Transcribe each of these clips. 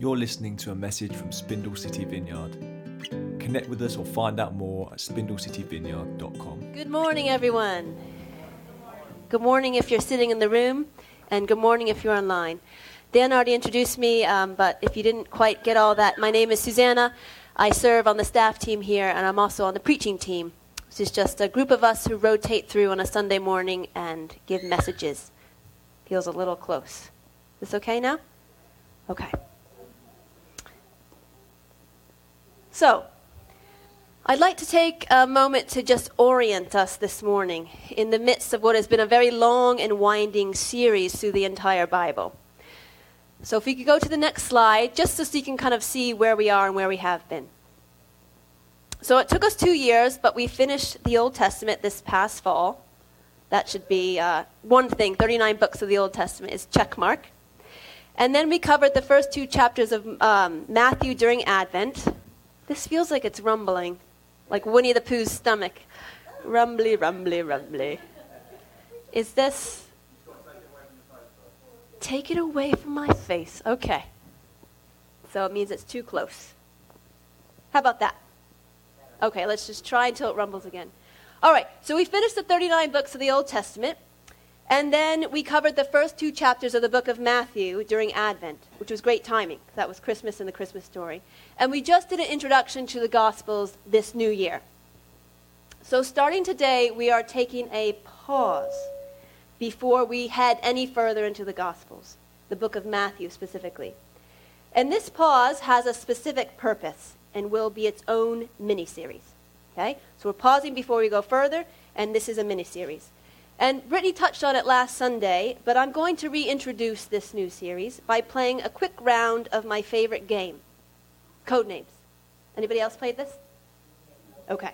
You're listening to a message from Spindle City Vineyard. Connect with us or find out more at spindlecityvineyard.com. Good morning, everyone. Good morning if you're sitting in the room, and good morning if you're online. Dan already introduced me, um, but if you didn't quite get all that, my name is Susanna. I serve on the staff team here, and I'm also on the preaching team. This is just a group of us who rotate through on a Sunday morning and give messages. Feels a little close. Is this okay now? Okay. So, I'd like to take a moment to just orient us this morning in the midst of what has been a very long and winding series through the entire Bible. So, if we could go to the next slide, just so you can kind of see where we are and where we have been. So, it took us two years, but we finished the Old Testament this past fall. That should be uh, one thing 39 books of the Old Testament is check mark. And then we covered the first two chapters of um, Matthew during Advent. This feels like it's rumbling, like Winnie the Pooh's stomach. Rumbly, rumbly, rumbly. Is this. Take it away from my face. Okay. So it means it's too close. How about that? Okay, let's just try until it rumbles again. All right, so we finished the 39 books of the Old Testament. And then we covered the first two chapters of the book of Matthew during Advent, which was great timing. That was Christmas and the Christmas story. And we just did an introduction to the Gospels this new year. So starting today, we are taking a pause before we head any further into the Gospels, the book of Matthew specifically. And this pause has a specific purpose and will be its own mini series. Okay? So we're pausing before we go further, and this is a mini series. And Brittany touched on it last Sunday, but I'm going to reintroduce this new series by playing a quick round of my favorite game, Codenames. Anybody else played this? Okay.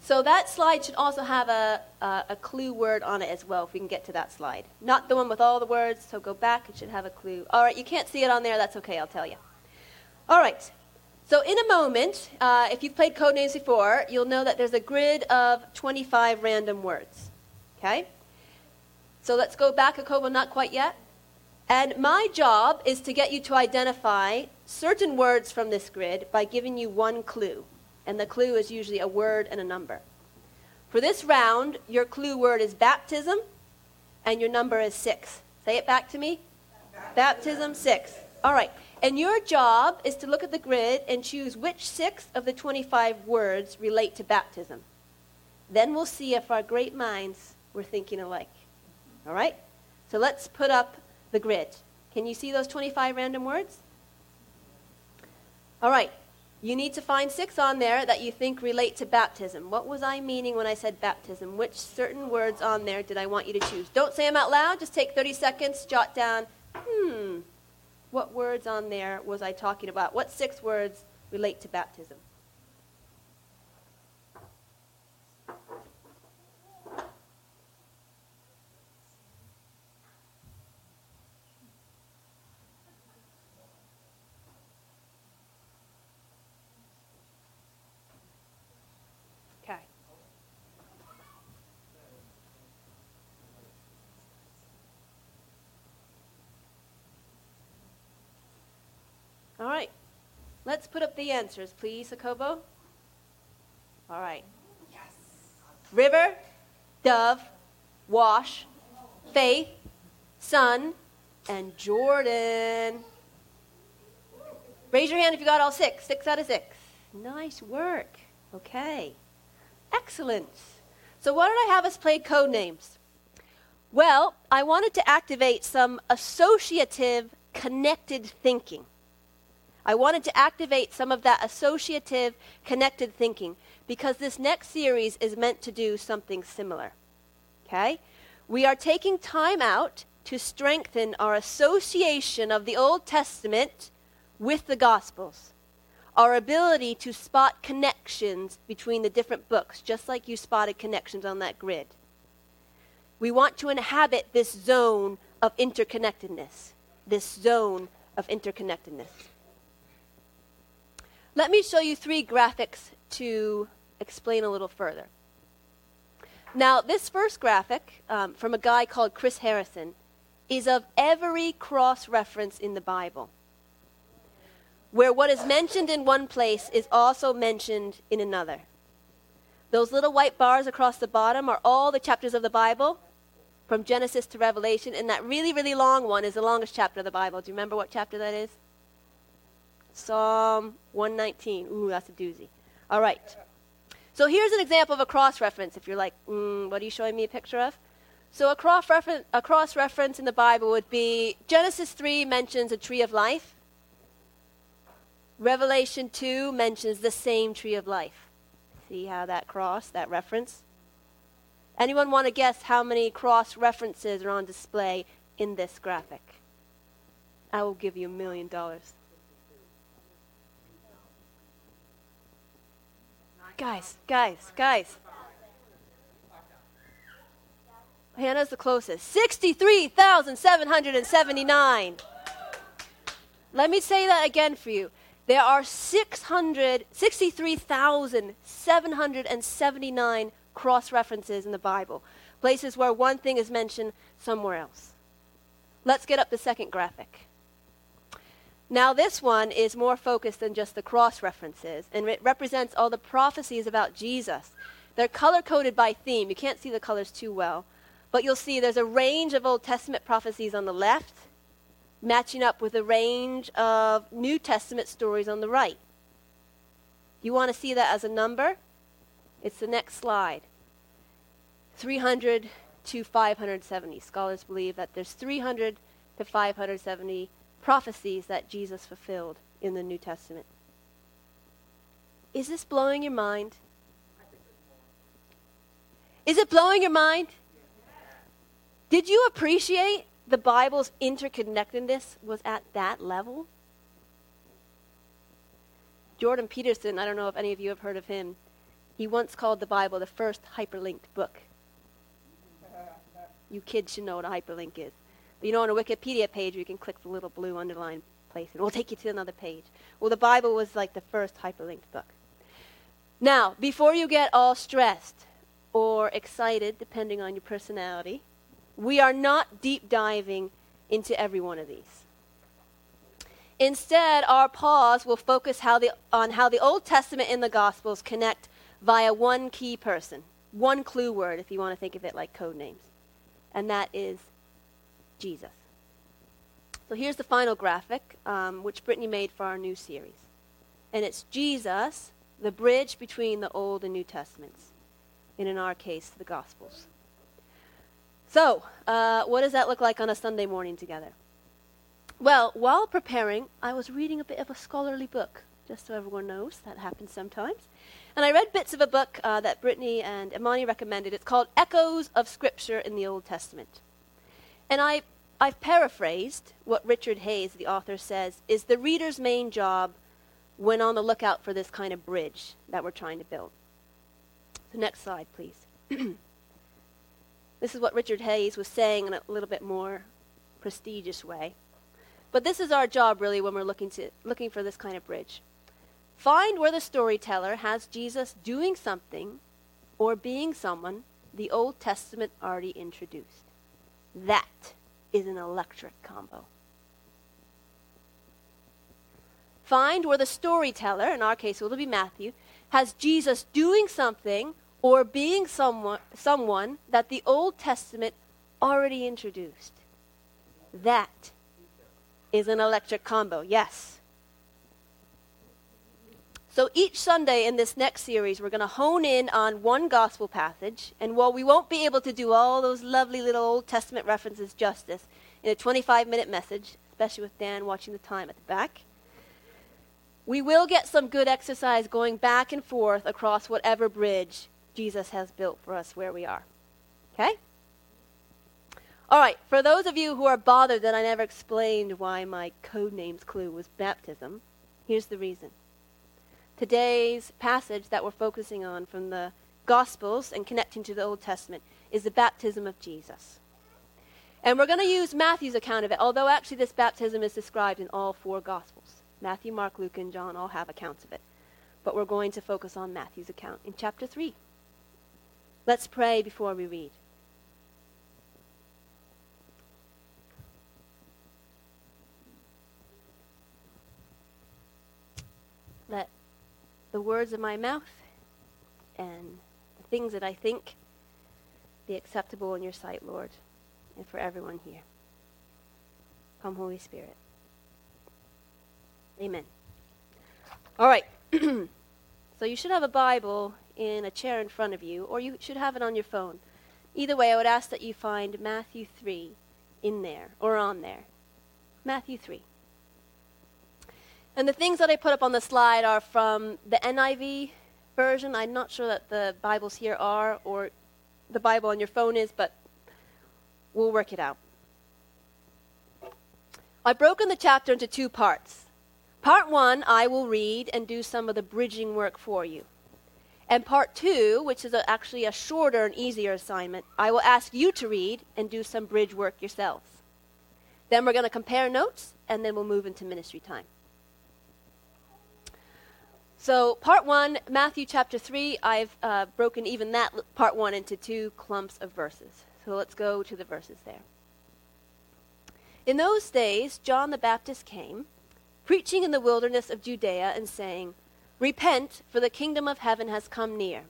So that slide should also have a, a, a, clue word on it as well, if we can get to that slide. Not the one with all the words, so go back, it should have a clue. All right, you can't see it on there, that's okay, I'll tell you. All right, so, in a moment, uh, if you've played Codenames before, you'll know that there's a grid of 25 random words. Okay? So, let's go back a couple, not quite yet. And my job is to get you to identify certain words from this grid by giving you one clue. And the clue is usually a word and a number. For this round, your clue word is baptism, and your number is six. Say it back to me. Baptism, baptism six. All right. And your job is to look at the grid and choose which six of the 25 words relate to baptism. Then we'll see if our great minds were thinking alike. All right? So let's put up the grid. Can you see those 25 random words? All right. You need to find six on there that you think relate to baptism. What was I meaning when I said baptism? Which certain words on there did I want you to choose? Don't say them out loud. Just take 30 seconds, jot down, hmm, what words on there was I talking about? What six words relate to baptism? All right. Let's put up the answers, please, Akobo. All right. Yes. River, dove, wash, faith, sun, and Jordan. Raise your hand if you got all six. Six out of six. Nice work. Okay. Excellent. So, why did I have us play code names? Well, I wanted to activate some associative, connected thinking. I wanted to activate some of that associative, connected thinking because this next series is meant to do something similar. Okay? We are taking time out to strengthen our association of the Old Testament with the Gospels. Our ability to spot connections between the different books, just like you spotted connections on that grid. We want to inhabit this zone of interconnectedness, this zone of interconnectedness. Let me show you three graphics to explain a little further. Now, this first graphic um, from a guy called Chris Harrison is of every cross reference in the Bible, where what is mentioned in one place is also mentioned in another. Those little white bars across the bottom are all the chapters of the Bible from Genesis to Revelation, and that really, really long one is the longest chapter of the Bible. Do you remember what chapter that is? Psalm 119. Ooh, that's a doozy. All right. So here's an example of a cross reference. If you're like, mm, what are you showing me a picture of? So a cross, a cross reference in the Bible would be Genesis 3 mentions a tree of life. Revelation 2 mentions the same tree of life. See how that cross, that reference? Anyone want to guess how many cross references are on display in this graphic? I will give you a million dollars. Guys, guys, guys. Hannah's the closest. 63,779. Let me say that again for you. There are 63,779 cross references in the Bible, places where one thing is mentioned somewhere else. Let's get up the second graphic. Now, this one is more focused than just the cross references, and it represents all the prophecies about Jesus. They're color coded by theme. You can't see the colors too well, but you'll see there's a range of Old Testament prophecies on the left, matching up with a range of New Testament stories on the right. You want to see that as a number? It's the next slide. 300 to 570. Scholars believe that there's 300 to 570 prophecies that Jesus fulfilled in the New Testament. Is this blowing your mind? Is it blowing your mind? Did you appreciate the Bible's interconnectedness was at that level? Jordan Peterson, I don't know if any of you have heard of him, he once called the Bible the first hyperlinked book. You kids should know what a hyperlink is. You know, on a Wikipedia page, you can click the little blue underline place, and it will take you to another page. Well, the Bible was like the first hyperlinked book. Now, before you get all stressed or excited, depending on your personality, we are not deep diving into every one of these. Instead, our pause will focus how the, on how the Old Testament and the Gospels connect via one key person, one clue word, if you want to think of it like code names. And that is Jesus. So here's the final graphic, um, which Brittany made for our new series. And it's Jesus, the bridge between the Old and New Testaments, and in our case, the Gospels. So, uh, what does that look like on a Sunday morning together? Well, while preparing, I was reading a bit of a scholarly book, just so everyone knows that happens sometimes. And I read bits of a book uh, that Brittany and Imani recommended. It's called Echoes of Scripture in the Old Testament. And I, I've paraphrased what Richard Hays, the author, says is the reader's main job when on the lookout for this kind of bridge that we're trying to build. So, next slide, please. this is what Richard Hays was saying in a little bit more prestigious way. But this is our job, really, when we're looking, to, looking for this kind of bridge. Find where the storyteller has Jesus doing something or being someone the Old Testament already introduced. That is an electric combo. Find where the storyteller, in our case it will be Matthew, has Jesus doing something or being someone, someone that the Old Testament already introduced. That is an electric combo, yes. So each Sunday in this next series, we're going to hone in on one gospel passage. And while we won't be able to do all those lovely little Old Testament references justice in a 25 minute message, especially with Dan watching the time at the back, we will get some good exercise going back and forth across whatever bridge Jesus has built for us where we are. Okay? All right, for those of you who are bothered that I never explained why my code names clue was baptism, here's the reason. Today's passage that we're focusing on from the Gospels and connecting to the Old Testament is the baptism of Jesus. And we're going to use Matthew's account of it, although actually this baptism is described in all four Gospels. Matthew, Mark, Luke, and John all have accounts of it. But we're going to focus on Matthew's account in chapter 3. Let's pray before we read. The words of my mouth and the things that I think be acceptable in your sight, Lord, and for everyone here. Come, Holy Spirit. Amen. All right. so you should have a Bible in a chair in front of you, or you should have it on your phone. Either way, I would ask that you find Matthew 3 in there or on there. Matthew 3. And the things that I put up on the slide are from the NIV version. I'm not sure that the Bibles here are, or the Bible on your phone is, but we'll work it out. I've broken the chapter into two parts. Part one, I will read and do some of the bridging work for you. And part two, which is a, actually a shorter and easier assignment, I will ask you to read and do some bridge work yourselves. Then we're going to compare notes, and then we'll move into ministry time. So, part one, Matthew chapter 3, I've uh, broken even that part one into two clumps of verses. So, let's go to the verses there. In those days, John the Baptist came, preaching in the wilderness of Judea and saying, Repent, for the kingdom of heaven has come near.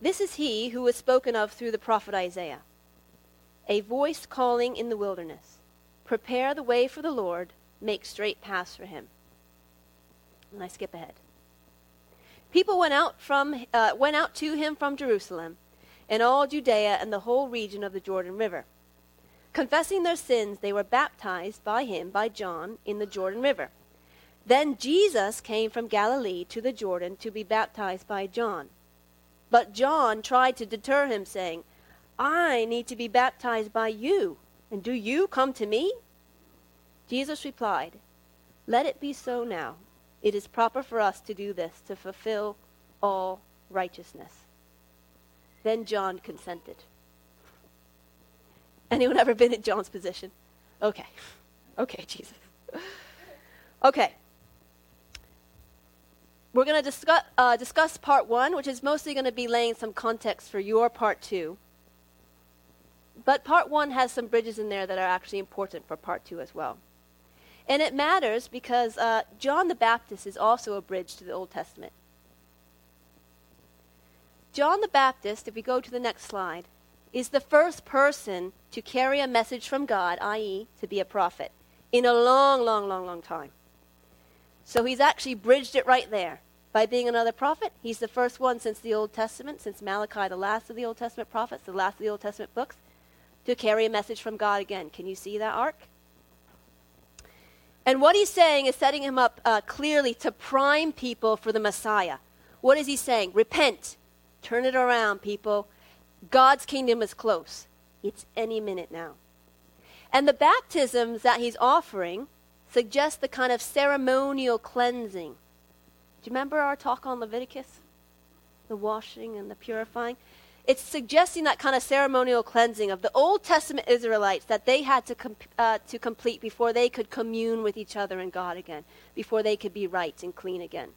This is he who was spoken of through the prophet Isaiah. A voice calling in the wilderness, Prepare the way for the Lord, make straight paths for him. And I skip ahead. People went out from uh, went out to him from Jerusalem, and all Judea and the whole region of the Jordan River. Confessing their sins, they were baptized by him by John in the Jordan River. Then Jesus came from Galilee to the Jordan to be baptized by John. But John tried to deter him, saying, I need to be baptized by you, and do you come to me? Jesus replied, Let it be so now. It is proper for us to do this to fulfill all righteousness. Then John consented. Anyone ever been in John's position? Okay. Okay, Jesus. Okay. We're going to discuss, uh, discuss part one, which is mostly going to be laying some context for your part two. But part one has some bridges in there that are actually important for part two as well. And it matters because uh, John the Baptist is also a bridge to the Old Testament. John the Baptist, if we go to the next slide, is the first person to carry a message from God, i.e., to be a prophet, in a long, long, long, long time. So he's actually bridged it right there. By being another prophet, he's the first one since the Old Testament, since Malachi, the last of the Old Testament prophets, the last of the Old Testament books, to carry a message from God again. Can you see that arc? And what he's saying is setting him up uh, clearly to prime people for the Messiah. What is he saying? Repent. Turn it around, people. God's kingdom is close. It's any minute now. And the baptisms that he's offering suggest the kind of ceremonial cleansing. Do you remember our talk on Leviticus? The washing and the purifying? It's suggesting that kind of ceremonial cleansing of the Old Testament Israelites that they had to, com- uh, to complete before they could commune with each other and God again, before they could be right and clean again.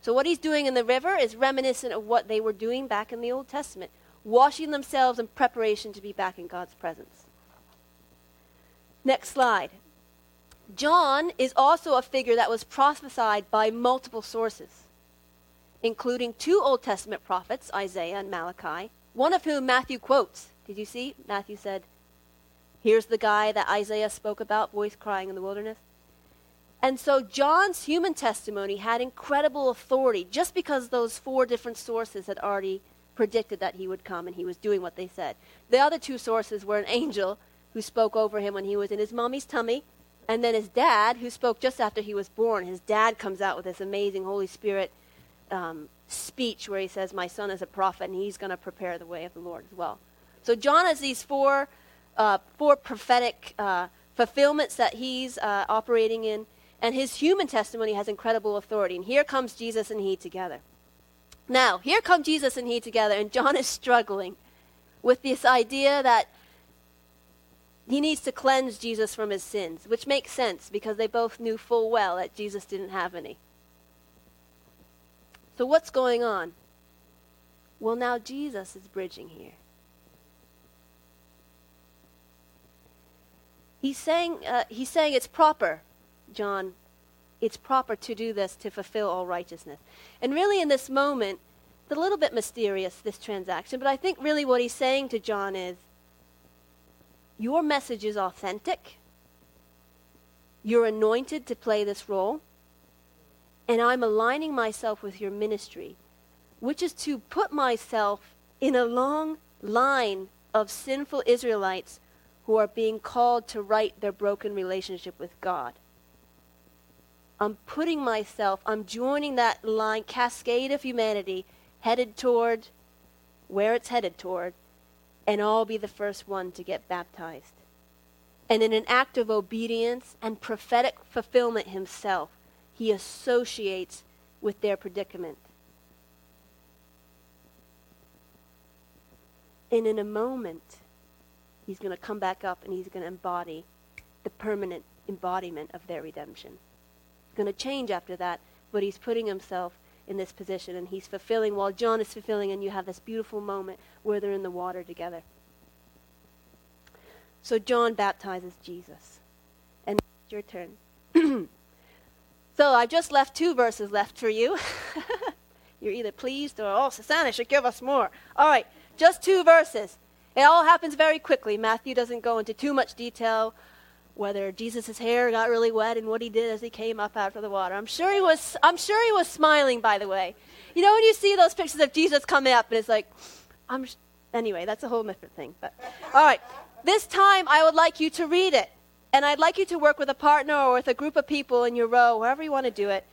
So, what he's doing in the river is reminiscent of what they were doing back in the Old Testament, washing themselves in preparation to be back in God's presence. Next slide. John is also a figure that was prophesied by multiple sources, including two Old Testament prophets, Isaiah and Malachi, one of whom Matthew quotes. Did you see? Matthew said, Here's the guy that Isaiah spoke about, voice crying in the wilderness. And so John's human testimony had incredible authority just because those four different sources had already predicted that he would come and he was doing what they said. The other two sources were an angel who spoke over him when he was in his mommy's tummy, and then his dad who spoke just after he was born. His dad comes out with this amazing Holy Spirit um, speech where he says, My son is a prophet and he's going to prepare the way of the Lord as well. So John has these four, uh, four prophetic uh, fulfillments that he's uh, operating in, and his human testimony has incredible authority. And here comes Jesus and he together. Now, here come Jesus and he together, and John is struggling with this idea that he needs to cleanse Jesus from his sins, which makes sense because they both knew full well that Jesus didn't have any. So, what's going on? Well, now Jesus is bridging here. He's saying, uh, he's saying it's proper, John it's proper to do this to fulfill all righteousness. And really, in this moment, it's a little bit mysterious, this transaction, but I think really what he's saying to John is your message is authentic. You're anointed to play this role. And I'm aligning myself with your ministry, which is to put myself in a long line of sinful Israelites who are being called to right their broken relationship with God. I'm putting myself, I'm joining that line, cascade of humanity headed toward where it's headed toward, and I'll be the first one to get baptized. And in an act of obedience and prophetic fulfillment himself, he associates with their predicament. And in a moment, he's going to come back up and he's going to embody the permanent embodiment of their redemption. It's going to change after that, but he's putting himself in this position and he's fulfilling while John is fulfilling, and you have this beautiful moment where they're in the water together. So John baptizes Jesus. And it's your turn. so I just left two verses left for you. You're either pleased or, oh, Susanna should give us more. All right, just two verses. It all happens very quickly. Matthew doesn't go into too much detail whether Jesus' hair got really wet and what he did as he came up out of the water. I'm sure he was I'm sure he was smiling by the way. You know when you see those pictures of Jesus coming up and it's like I'm anyway, that's a whole different thing. But all right. This time I would like you to read it. And I'd like you to work with a partner or with a group of people in your row, wherever you want to do it,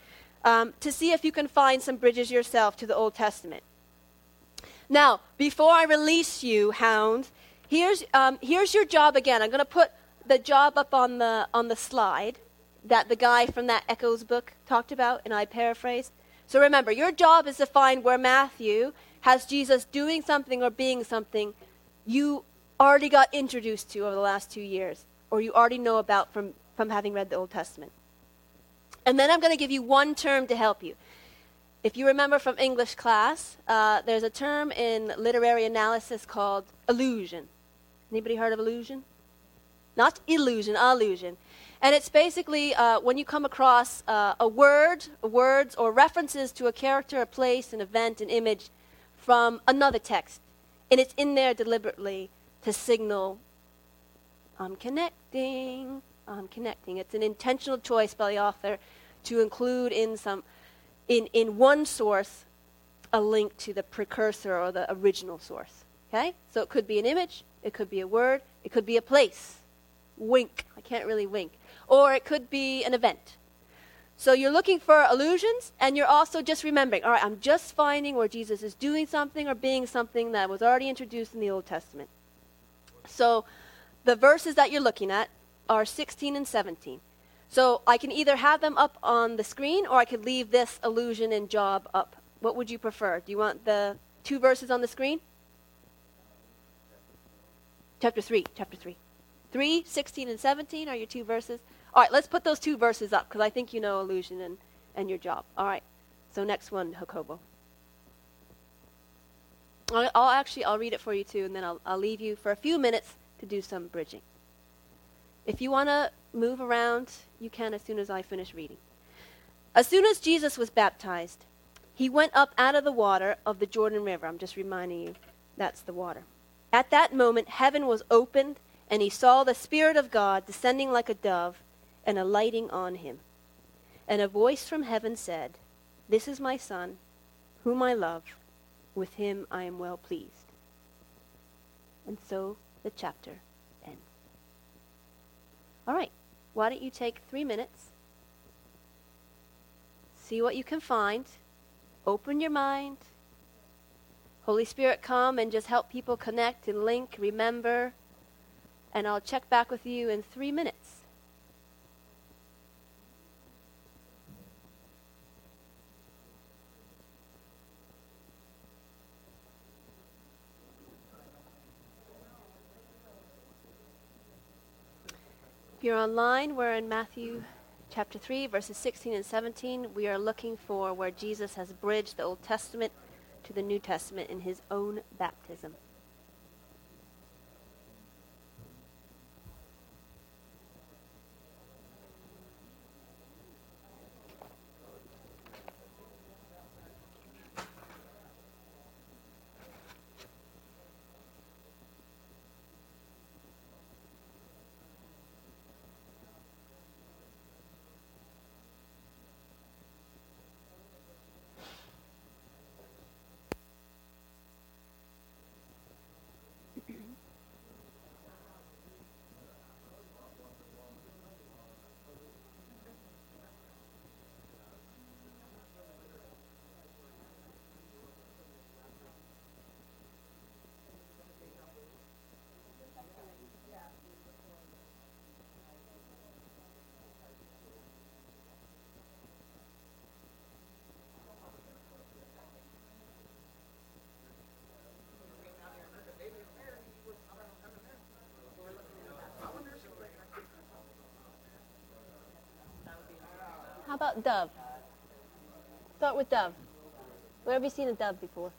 um, to see if you can find some bridges yourself to the Old Testament. Now, before I release you, hounds, here's, um, here's your job again. I'm going to put the job up on the, on the slide that the guy from that Echoes book talked about, and I paraphrased. So remember, your job is to find where Matthew has Jesus doing something or being something you already got introduced to over the last two years, or you already know about from, from having read the Old Testament. And then I'm going to give you one term to help you. If you remember from English class, uh, there's a term in literary analysis called allusion. Anybody heard of allusion? Not illusion, allusion. And it's basically uh, when you come across uh, a word, words, or references to a character, a place, an event, an image from another text. And it's in there deliberately to signal, I'm connecting, I'm connecting. It's an intentional choice by the author to include in some in, in one source a link to the precursor or the original source. Okay? So it could be an image, it could be a word, it could be a place. Wink. I can't really wink. Or it could be an event. So you're looking for allusions, and you're also just remembering, all right, I'm just finding where Jesus is doing something or being something that was already introduced in the Old Testament. So the verses that you're looking at are 16 and 17. So I can either have them up on the screen or I could leave this allusion and job up. What would you prefer? Do you want the two verses on the screen? Chapter 3, chapter 3. 3, 16, and 17 are your two verses. All right, let's put those two verses up because I think you know allusion and, and your job. All right, so next one, Jacobo. I'll, I'll actually, I'll read it for you too, and then I'll, I'll leave you for a few minutes to do some bridging. If you want to move around, you can as soon as I finish reading. As soon as Jesus was baptized, he went up out of the water of the Jordan River. I'm just reminding you, that's the water. At that moment, heaven was opened, and he saw the Spirit of God descending like a dove and alighting on him. And a voice from heaven said, This is my Son, whom I love. With him I am well pleased. And so the chapter ends. All right, why don't you take three minutes, see what you can find, open your mind. Holy Spirit, come and just help people connect and link, remember, and I'll check back with you in three minutes. You're online, we're in Matthew chapter 3, verses 16 and 17. We are looking for where Jesus has bridged the Old Testament to the New Testament in his own baptism. How about dove? Start with dove. Where have you seen a dove before?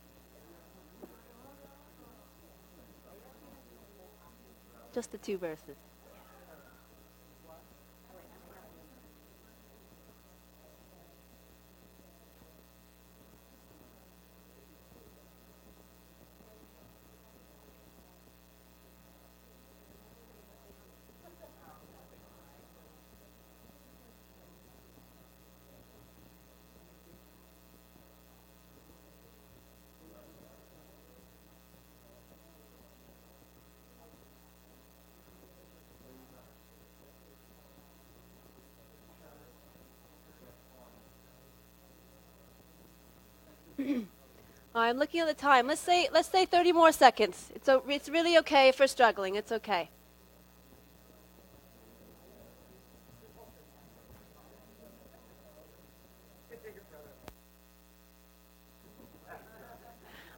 Just the two verses. I'm looking at the time. Let's say let's say 30 more seconds. It's a, it's really okay for struggling. It's okay.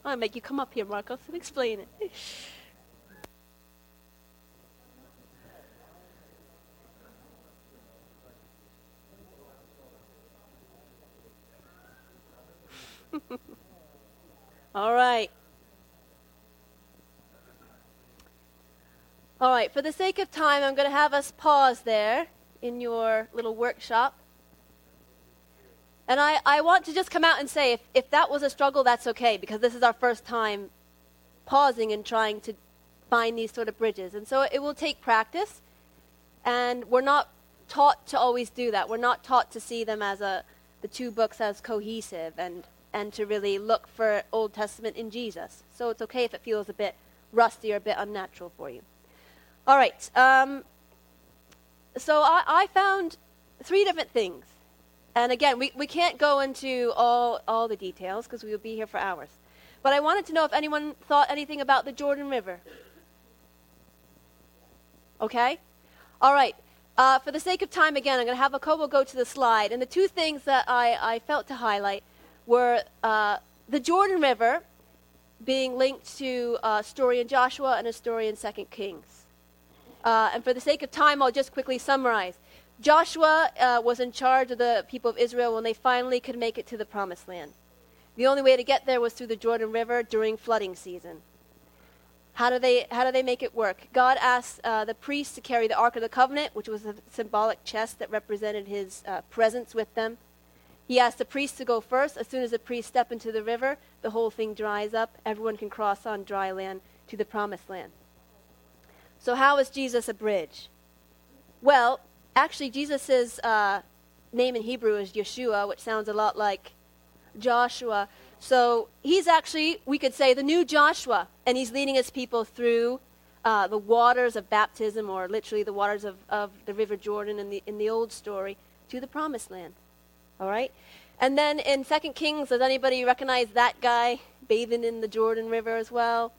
I'll make you come up here, Marcos, and explain it. All right. All right, for the sake of time, I'm going to have us pause there in your little workshop. And I, I want to just come out and say if, if that was a struggle, that's okay, because this is our first time pausing and trying to find these sort of bridges. And so it will take practice, and we're not taught to always do that. We're not taught to see them as a, the two books as cohesive and and to really look for Old Testament in Jesus. So it's okay if it feels a bit rusty or a bit unnatural for you. All right. Um, so I, I, found three different things. And again, we, we can't go into all, all the details because we will be here for hours. But I wanted to know if anyone thought anything about the Jordan River. Okay? All right. Uh, for the sake of time, again, I'm going to have Akobo go to the slide. And the two things that I, I felt to highlight were uh, the Jordan River being linked to a story in Joshua and a story in Second Kings. Uh, and for the sake of time, I'll just quickly summarize. Joshua uh, was in charge of the people of Israel when they finally could make it to the promised land. The only way to get there was through the Jordan River during flooding season. How do they, how do they make it work? God asked uh, the priests to carry the Ark of the Covenant, which was a symbolic chest that represented his uh, presence with them. He asked the priest to go first. As soon as the priest step into the river, the whole thing dries up. Everyone can cross on dry land to the promised land. So, how is Jesus a bridge? Well, actually, Jesus' uh, name in Hebrew is Yeshua, which sounds a lot like Joshua. So, he's actually, we could say, the new Joshua, and he's leading his people through uh, the waters of baptism, or literally the waters of, of the River Jordan in the, in the old story, to the promised land. All right? And then in Second Kings, does anybody recognize that guy bathing in the Jordan River as well?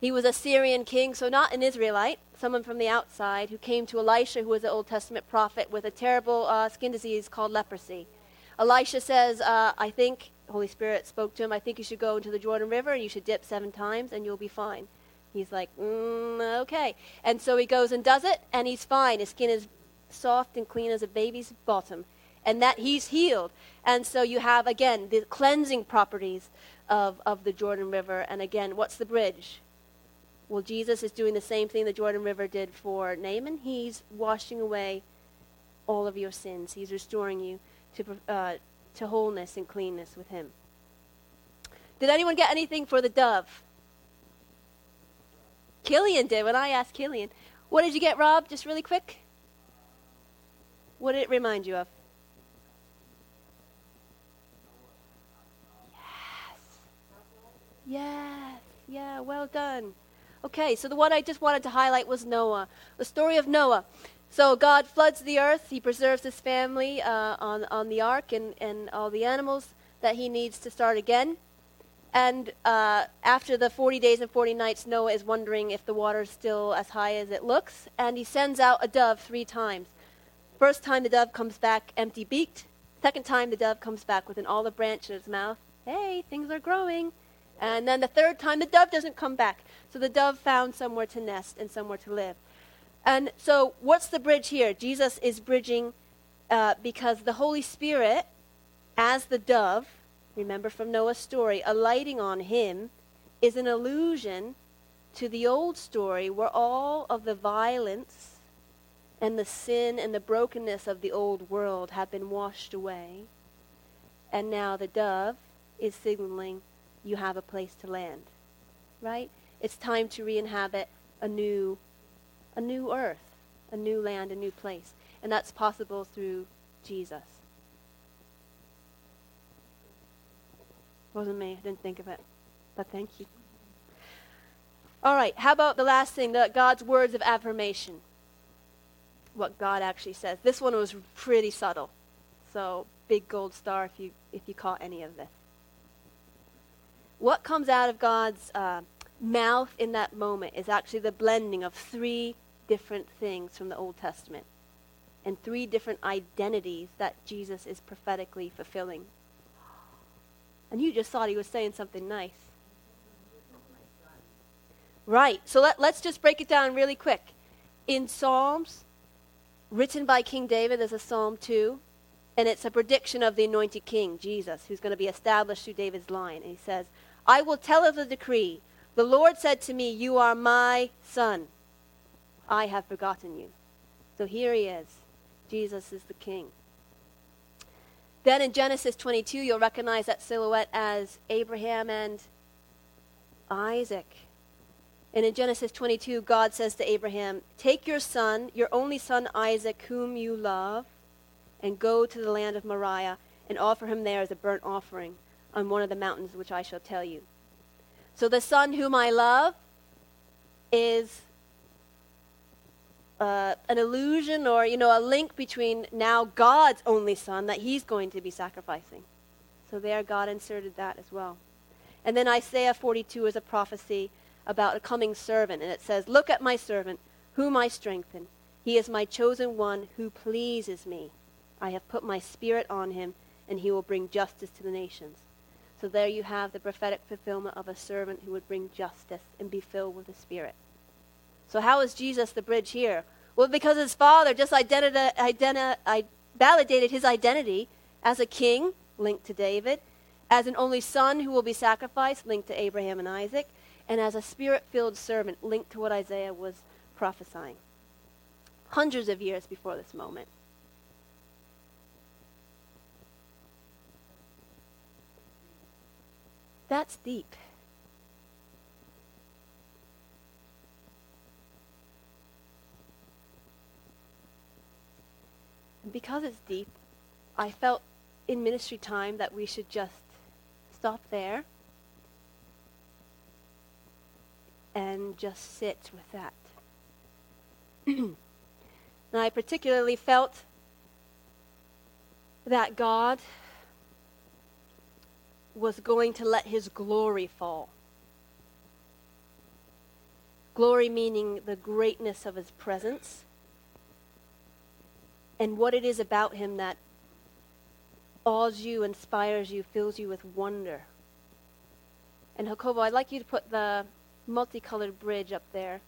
He was a Syrian king, so not an Israelite, someone from the outside who came to Elisha, who was an Old Testament prophet, with a terrible uh, skin disease called leprosy. Elisha says, uh, I think, Holy Spirit spoke to him, I think you should go into the Jordan River and you should dip seven times and you'll be fine. He's like, mm, okay. And so he goes and does it, and he's fine. His skin is soft and clean as a baby's bottom and that he's healed. And so you have, again, the cleansing properties of, of the Jordan River. And again, what's the bridge? Well, Jesus is doing the same thing the Jordan River did for Naaman. He's washing away all of your sins, He's restoring you to, uh, to wholeness and cleanness with Him. Did anyone get anything for the dove? Killian did when I asked Killian. What did you get, Rob? Just really quick. What did it remind you of? Yes, yeah, well done. Okay, so the one I just wanted to highlight was Noah, the story of Noah. So God floods the earth, he preserves his family uh, on, on the ark and, and all the animals that he needs to start again. And uh, after the 40 days and 40 nights, Noah is wondering if the water's still as high as it looks, and he sends out a dove three times. First time the dove comes back empty beaked. Second time the dove comes back with an olive branch in its mouth. Hey, things are growing. And then the third time, the dove doesn't come back. So the dove found somewhere to nest and somewhere to live. And so, what's the bridge here? Jesus is bridging uh, because the Holy Spirit, as the dove, remember from Noah's story, alighting on him, is an allusion to the old story where all of the violence and the sin and the brokenness of the old world have been washed away. And now the dove is signaling you have a place to land. Right? It's time to re-inhabit a new a new earth, a new land, a new place. And that's possible through Jesus. Wasn't me. I didn't think of it. But thank you. All right, how about the last thing, the, God's words of affirmation? What God actually says. This one was pretty subtle. So, big gold star if you if you caught any of this. What comes out of God's uh, mouth in that moment is actually the blending of three different things from the Old Testament and three different identities that Jesus is prophetically fulfilling. And you just thought he was saying something nice. Right. So let, let's just break it down really quick. In Psalms, written by King David, there's a Psalm 2, and it's a prediction of the anointed king, Jesus, who's going to be established through David's line. And he says, I will tell of the decree. The Lord said to me, You are my son. I have forgotten you. So here he is. Jesus is the king. Then in Genesis 22, you'll recognize that silhouette as Abraham and Isaac. And in Genesis 22, God says to Abraham, Take your son, your only son Isaac, whom you love, and go to the land of Moriah and offer him there as a burnt offering on one of the mountains which I shall tell you. So the son whom I love is uh, an allusion or, you know, a link between now God's only son that he's going to be sacrificing. So there God inserted that as well. And then Isaiah 42 is a prophecy about a coming servant. And it says, Look at my servant, whom I strengthen. He is my chosen one who pleases me. I have put my spirit on him, and he will bring justice to the nations. So there you have the prophetic fulfillment of a servant who would bring justice and be filled with the Spirit. So how is Jesus the bridge here? Well, because his father just identi- identi- validated his identity as a king, linked to David, as an only son who will be sacrificed, linked to Abraham and Isaac, and as a spirit filled servant linked to what Isaiah was prophesying. Hundreds of years before this moment. That's deep. And because it's deep, I felt in ministry time that we should just stop there and just sit with that. and I particularly felt that God was going to let his glory fall. Glory meaning the greatness of his presence and what it is about him that awes you, inspires you, fills you with wonder. And Jacobo, I'd like you to put the multicolored bridge up there.